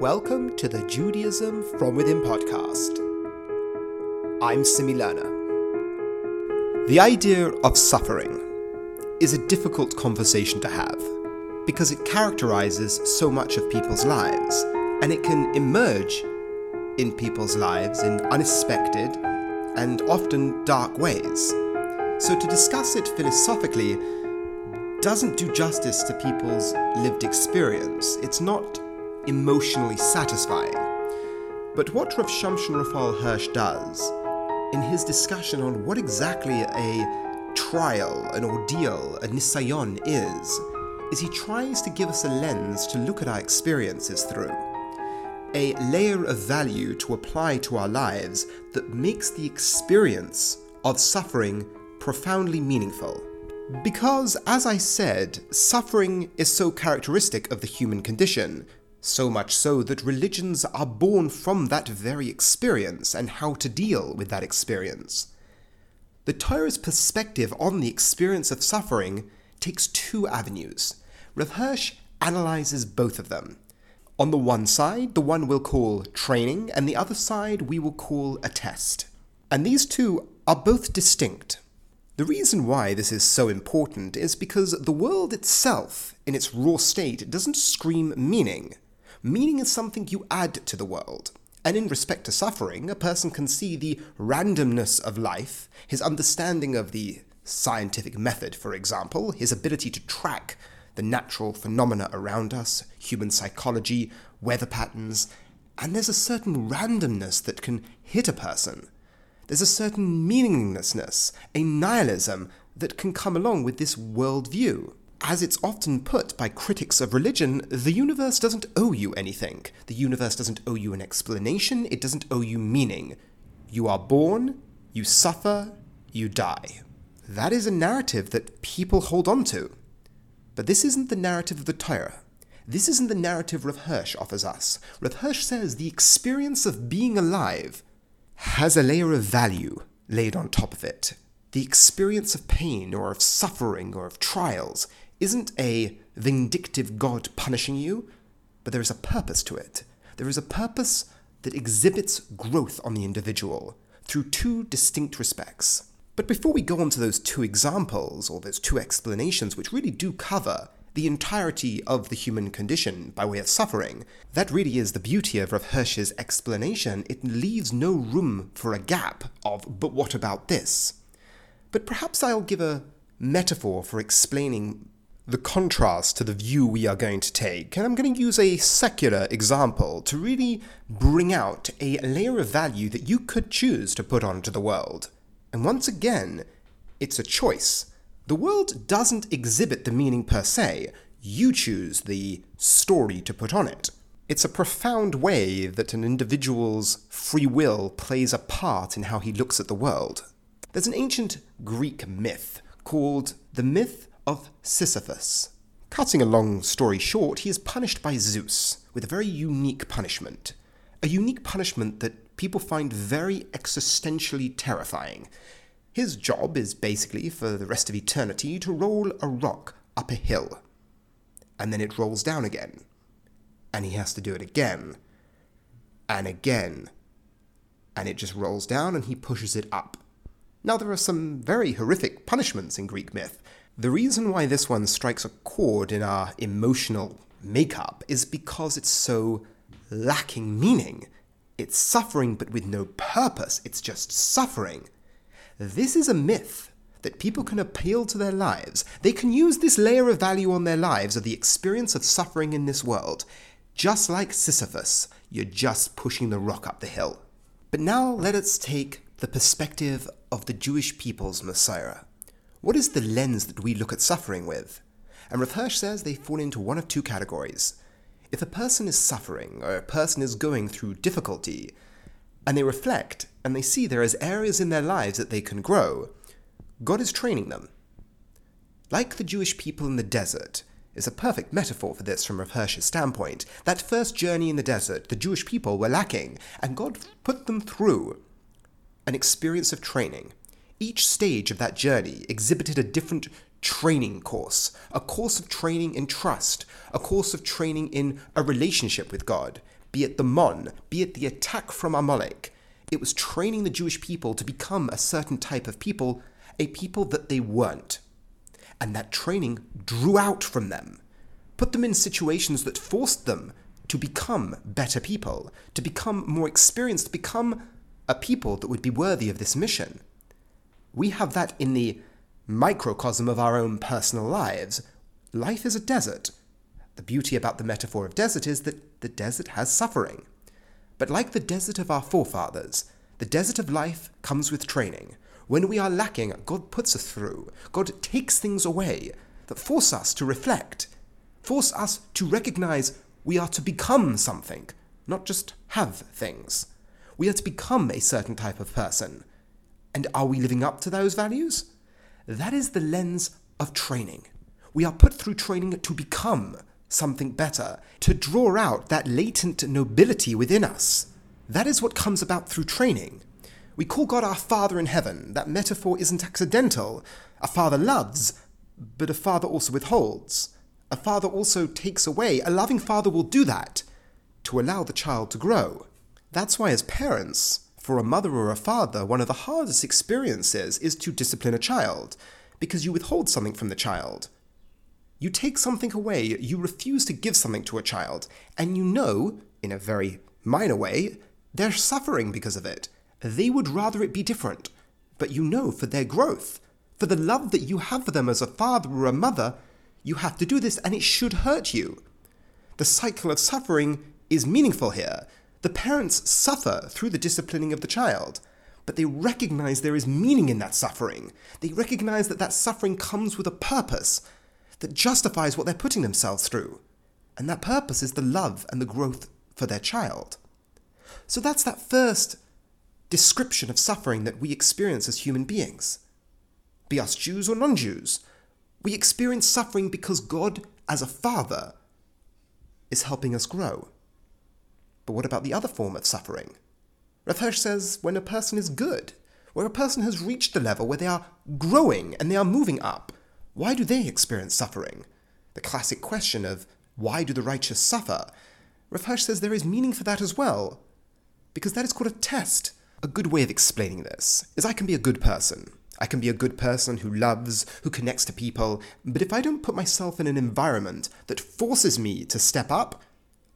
Welcome to the Judaism from Within podcast. I'm Simi Lerner. The idea of suffering is a difficult conversation to have because it characterizes so much of people's lives and it can emerge in people's lives in unexpected and often dark ways. So, to discuss it philosophically doesn't do justice to people's lived experience. It's not emotionally satisfying. But what Rav Shimshon Raphael Hirsch does, in his discussion on what exactly a trial, an ordeal, a nisayon is, is he tries to give us a lens to look at our experiences through. A layer of value to apply to our lives that makes the experience of suffering profoundly meaningful. Because, as I said, suffering is so characteristic of the human condition, so much so that religions are born from that very experience and how to deal with that experience. The Torah's perspective on the experience of suffering takes two avenues. Rav Hirsch analyzes both of them. On the one side, the one we'll call training, and the other side we will call a test. And these two are both distinct. The reason why this is so important is because the world itself, in its raw state, doesn't scream meaning. Meaning is something you add to the world. And in respect to suffering, a person can see the randomness of life, his understanding of the scientific method, for example, his ability to track the natural phenomena around us, human psychology, weather patterns, and there's a certain randomness that can hit a person. There's a certain meaninglessness, a nihilism that can come along with this worldview. As it's often put by critics of religion, the universe doesn't owe you anything. The universe doesn't owe you an explanation, it doesn't owe you meaning. You are born, you suffer, you die. That is a narrative that people hold on to. But this isn't the narrative of the Torah. This isn't the narrative Rav Hirsch offers us. Rav Hirsch says the experience of being alive has a layer of value laid on top of it. The experience of pain or of suffering or of trials isn't a vindictive God punishing you, but there is a purpose to it. There is a purpose that exhibits growth on the individual through two distinct respects. But before we go on to those two examples, or those two explanations, which really do cover the entirety of the human condition by way of suffering. That really is the beauty of Rav Hirsch's explanation. It leaves no room for a gap of, but what about this? But perhaps I'll give a metaphor for explaining the contrast to the view we are going to take, and I'm going to use a secular example to really bring out a layer of value that you could choose to put onto the world. And once again, it's a choice. The world doesn't exhibit the meaning per se, you choose the story to put on it. It's a profound way that an individual's free will plays a part in how he looks at the world. There's an ancient Greek myth called the myth of Sisyphus. Cutting a long story short, he is punished by Zeus with a very unique punishment. A unique punishment that people find very existentially terrifying. His job is basically for the rest of eternity to roll a rock up a hill. And then it rolls down again. And he has to do it again. And again. And it just rolls down and he pushes it up. Now, there are some very horrific punishments in Greek myth. The reason why this one strikes a chord in our emotional makeup is because it's so lacking meaning. It's suffering, but with no purpose. It's just suffering. This is a myth that people can appeal to their lives. They can use this layer of value on their lives of the experience of suffering in this world. Just like Sisyphus, you're just pushing the rock up the hill. But now let us take the perspective of the Jewish people's Messiah. What is the lens that we look at suffering with? And Rav Hirsch says they fall into one of two categories. If a person is suffering or a person is going through difficulty, and they reflect and they see there is areas in their lives that they can grow, God is training them. Like the Jewish people in the desert is a perfect metaphor for this from Rav standpoint. That first journey in the desert, the Jewish people were lacking, and God put them through an experience of training. Each stage of that journey exhibited a different training course, a course of training in trust, a course of training in a relationship with God, be it the Mon, be it the attack from Amalek. It was training the Jewish people to become a certain type of people, a people that they weren't. And that training drew out from them, put them in situations that forced them to become better people, to become more experienced, to become a people that would be worthy of this mission. We have that in the microcosm of our own personal lives. Life is a desert. The beauty about the metaphor of desert is that the desert has suffering. But like the desert of our forefathers, the desert of life comes with training. When we are lacking, God puts us through. God takes things away that force us to reflect, force us to recognize we are to become something, not just have things. We are to become a certain type of person. And are we living up to those values? That is the lens of training. We are put through training to become something better, to draw out that latent nobility within us. That is what comes about through training. We call God our Father in heaven. That metaphor isn't accidental. A father loves, but a father also withholds. A father also takes away. A loving father will do that to allow the child to grow. That's why, as parents, for a mother or a father, one of the hardest experiences is to discipline a child, because you withhold something from the child. You take something away, you refuse to give something to a child, and you know, in a very minor way, they're suffering because of it. They would rather it be different. But you know, for their growth, for the love that you have for them as a father or a mother, you have to do this and it should hurt you. The cycle of suffering is meaningful here. The parents suffer through the disciplining of the child, but they recognize there is meaning in that suffering. They recognize that that suffering comes with a purpose that justifies what they're putting themselves through. And that purpose is the love and the growth for their child. So that's that first description of suffering that we experience as human beings. Be us Jews or non Jews, we experience suffering because God, as a father, is helping us grow. But what about the other form of suffering? Rav Hirsch says when a person is good, where a person has reached the level where they are growing and they are moving up, why do they experience suffering? The classic question of why do the righteous suffer? Rav Hirsch says there is meaning for that as well, because that is called a test. A good way of explaining this is I can be a good person. I can be a good person who loves, who connects to people, but if I don't put myself in an environment that forces me to step up,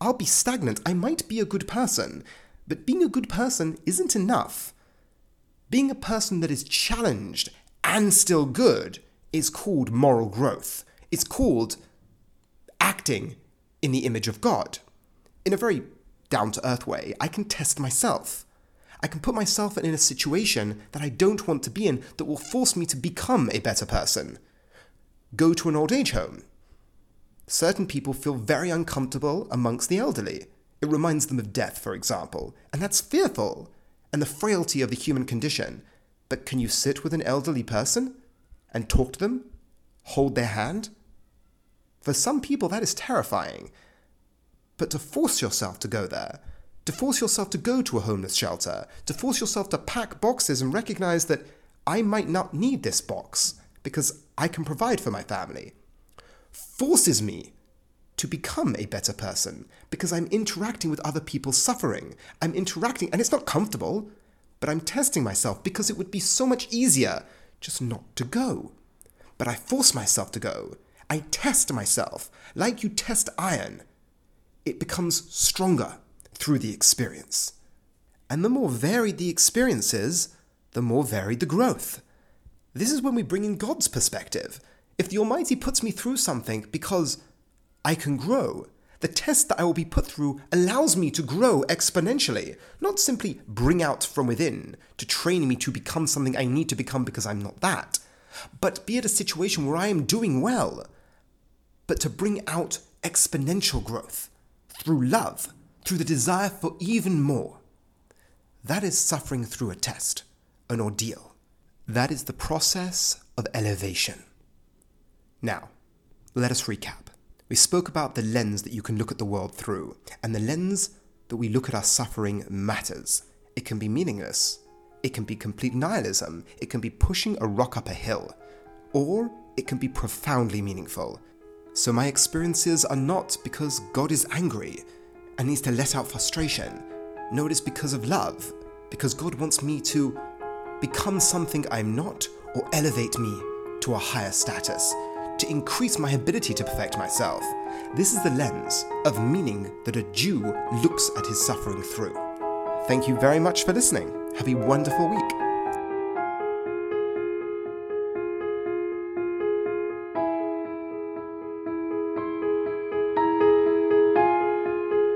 I'll be stagnant. I might be a good person, but being a good person isn't enough. Being a person that is challenged and still good is called moral growth. It's called acting in the image of God. In a very down to earth way, I can test myself. I can put myself in a situation that I don't want to be in that will force me to become a better person. Go to an old age home. Certain people feel very uncomfortable amongst the elderly. It reminds them of death, for example, and that's fearful and the frailty of the human condition. But can you sit with an elderly person and talk to them? Hold their hand? For some people, that is terrifying. But to force yourself to go there, to force yourself to go to a homeless shelter, to force yourself to pack boxes and recognize that I might not need this box because I can provide for my family, forces me to become a better person because I'm interacting with other people's suffering. I'm interacting, and it's not comfortable, but I'm testing myself because it would be so much easier just not to go. But I force myself to go. I test myself like you test iron. It becomes stronger through the experience. And the more varied the experience is, the more varied the growth. This is when we bring in God's perspective. If the Almighty puts me through something because I can grow, the test that I will be put through allows me to grow exponentially, not simply bring out from within to train me to become something I need to become because I'm not that, but be at a situation where I am doing well, but to bring out exponential growth through love, through the desire for even more. That is suffering through a test, an ordeal. That is the process of elevation. Now, let us recap. We spoke about the lens that you can look at the world through, and the lens that we look at our suffering matters. It can be meaningless, it can be complete nihilism, it can be pushing a rock up a hill, or it can be profoundly meaningful. So, my experiences are not because God is angry, and needs to let out frustration. No, it is because of love, because God wants me to become something I'm not or elevate me to a higher status, to increase my ability to perfect myself. This is the lens of meaning that a Jew looks at his suffering through. Thank you very much for listening. Have a wonderful week.